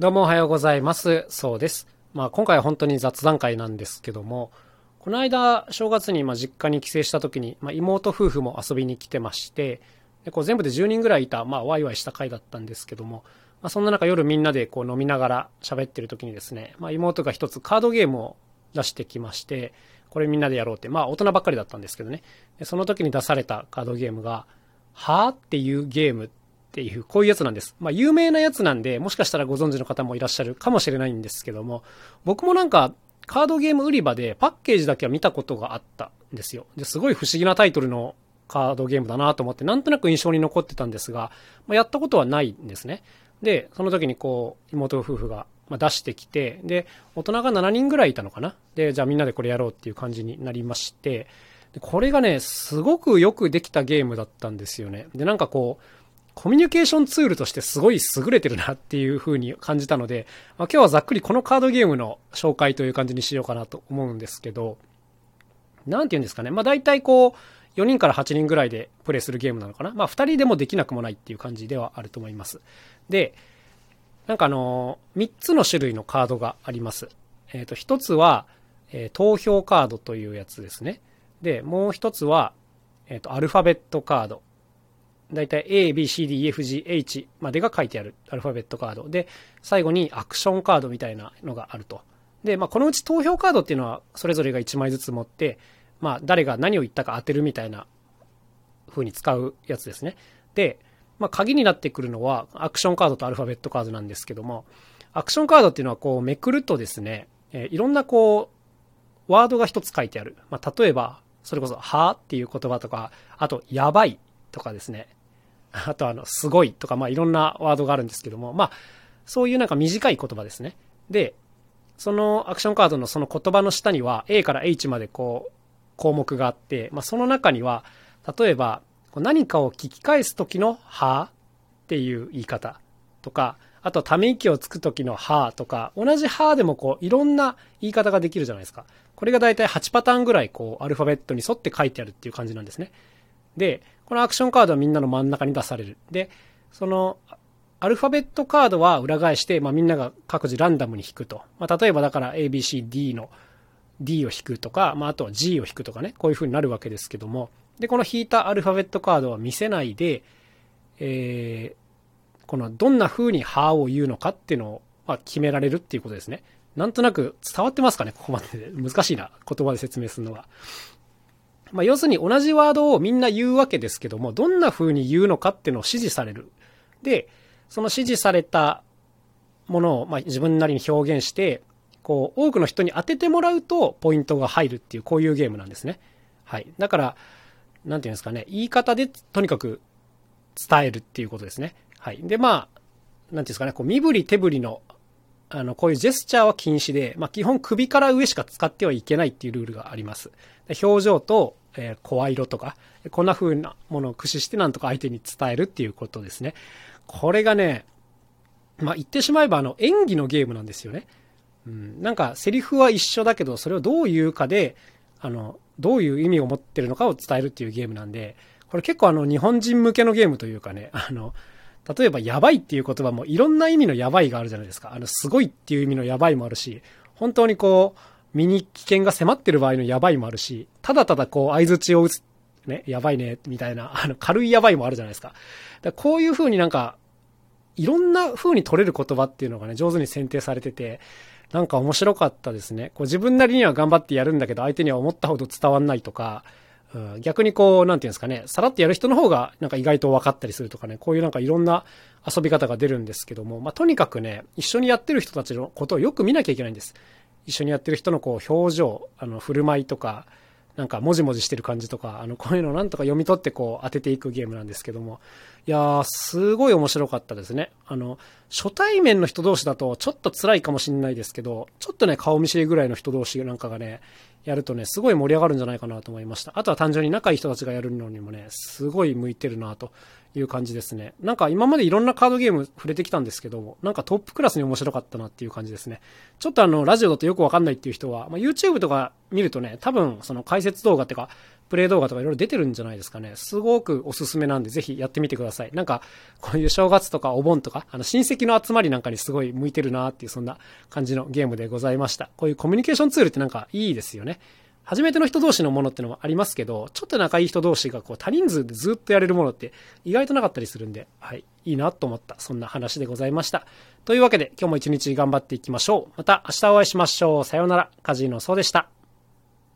どうもおはようございます。そうです。まあ今回は本当に雑談会なんですけども、この間正月にまあ実家に帰省した時に、まあ、妹夫婦も遊びに来てまして、でこう全部で10人ぐらいいた、まあワイワイした会だったんですけども、まあそんな中夜みんなでこう飲みながら喋ってる時にですね、まあ妹が一つカードゲームを出してきまして、これみんなでやろうって、まあ大人ばっかりだったんですけどね。でその時に出されたカードゲームが、はぁっていうゲームっっていう、こういうやつなんです。まあ、有名なやつなんで、もしかしたらご存知の方もいらっしゃるかもしれないんですけども、僕もなんか、カードゲーム売り場でパッケージだけは見たことがあったんですよ。で、すごい不思議なタイトルのカードゲームだなと思って、なんとなく印象に残ってたんですが、まあ、やったことはないんですね。で、その時にこう、妹夫婦が出してきて、で、大人が7人ぐらいいたのかな。で、じゃあみんなでこれやろうっていう感じになりまして、これがね、すごくよくできたゲームだったんですよね。で、なんかこう、コミュニケーションツールとしてすごい優れてるなっていう風に感じたので、まあ、今日はざっくりこのカードゲームの紹介という感じにしようかなと思うんですけど、なんて言うんですかね。まあ大体こう、4人から8人ぐらいでプレイするゲームなのかな。まあ2人でもできなくもないっていう感じではあると思います。で、なんかあのー、3つの種類のカードがあります。えっ、と、1つは、えー投票カードというやつですね。で、もう1つは、えっ、と、アルファベットカード。だいたい A, B, C, D, E, F, G, H までが書いてあるアルファベットカード。で、最後にアクションカードみたいなのがあると。で、まあ、このうち投票カードっていうのは、それぞれが1枚ずつ持って、まあ、誰が何を言ったか当てるみたいな風に使うやつですね。で、まあ、鍵になってくるのは、アクションカードとアルファベットカードなんですけども、アクションカードっていうのは、こう、めくるとですね、えーいろんなこう、ワードが一つ書いてある。まあ、例えば、それこそ、はっていう言葉とか、あと、やばいとかですね。あと、あの、すごいとか、まあ、いろんなワードがあるんですけども、まあ、そういうなんか短い言葉ですね。で、そのアクションカードのその言葉の下には A から H までこう項目があって、まあ、その中には例えば何かを聞き返す時の「は」っていう言い方とかあとため息をつく時の「は」とか同じ「は」でもこういろんな言い方ができるじゃないですかこれが大体8パターンぐらいこうアルファベットに沿って書いてあるっていう感じなんですねでこのアクションカードはみんなの真ん中に出されるでそのアルファベットカードは裏返して、まあ、みんなが各自ランダムに引くと。まあ、例えばだから ABCD の D を引くとか、まあ、あとは G を引くとかね、こういう風になるわけですけども、で、この引いたアルファベットカードは見せないで、えー、このどんな風にはを言うのかっていうのを、まあ、決められるっていうことですね。なんとなく伝わってますかね、ここまでで。難しいな、言葉で説明するのは。まあ、要するに同じワードをみんな言うわけですけども、どんな風に言うのかっていうのを指示される。で、その指示されたものを、まあ、自分なりに表現して、こう、多くの人に当ててもらうと、ポイントが入るっていう、こういうゲームなんですね。はい。だから、なんていうんですかね、言い方でとにかく伝えるっていうことですね。はい。で、まあ、なんていうんですかね、こう、身振り手振りの、あの、こういうジェスチャーは禁止で、まあ、基本首から上しか使ってはいけないっていうルールがあります。表情と、え声色とか、こんな風なものを駆使してなんとか相手に伝えるっていうことですね。これがね、まあ、言ってしまえばあの演技のゲームなんですよね。うん、なんかセリフは一緒だけど、それをどう言うかで、あの、どういう意味を持ってるのかを伝えるっていうゲームなんで、これ結構あの日本人向けのゲームというかね、あの、例えばやばいっていう言葉もいろんな意味のやばいがあるじゃないですか。あの、すごいっていう意味のやばいもあるし、本当にこう、身に危険が迫ってる場合のやばいもあるし、ただただこう相槌を打つ、ね、やばいね、みたいな、あの、軽いやばいもあるじゃないですか。だかこういう風になんか、いろんな風に取れる言葉っていうのがね、上手に選定されてて、なんか面白かったですね。こう自分なりには頑張ってやるんだけど、相手には思ったほど伝わんないとか、うん。逆にこう、なんていうんですかね、さらってやる人の方が、なんか意外と分かったりするとかね、こういうなんかいろんな遊び方が出るんですけども、まあ、とにかくね、一緒にやってる人たちのことをよく見なきゃいけないんです。一緒にやってる人のこう、表情、あの、振る舞いとか、なんか、もじもじしてる感じとか、あの、こういうのをなんとか読み取ってこう、当てていくゲームなんですけども、いやー、すごい面白かったですね。あの、初対面の人同士だとちょっと辛いかもしれないですけど、ちょっとね、顔見知りぐらいの人同士なんかがね、やるとね、すごい盛り上がるんじゃないかなと思いました。あとは単純に仲いい人たちがやるのにもね、すごい向いてるなという感じですね。なんか今までいろんなカードゲーム触れてきたんですけど、なんかトップクラスに面白かったなっていう感じですね。ちょっとあの、ラジオだとよくわかんないっていう人は、まあ、YouTube とか見るとね、多分その解説動画っていうか、プレイ動画とかいろいろ出てるんじゃないですかね。すごくおすすめなんで、ぜひやってみてください。なんか、こういう正月とかお盆とか、あの、親戚の集まりなんかにすごい向いてるなっていう、そんな感じのゲームでございました。こういうコミュニケーションツールってなんかいいですよね。初めての人同士のものってのもありますけど、ちょっと仲いい人同士がこう多人数でずっとやれるものって意外となかったりするんで、はい、いいなと思った、そんな話でございました。というわけで今日も一日頑張っていきましょう。また明日お会いしましょう。さようなら。カジノそうでした。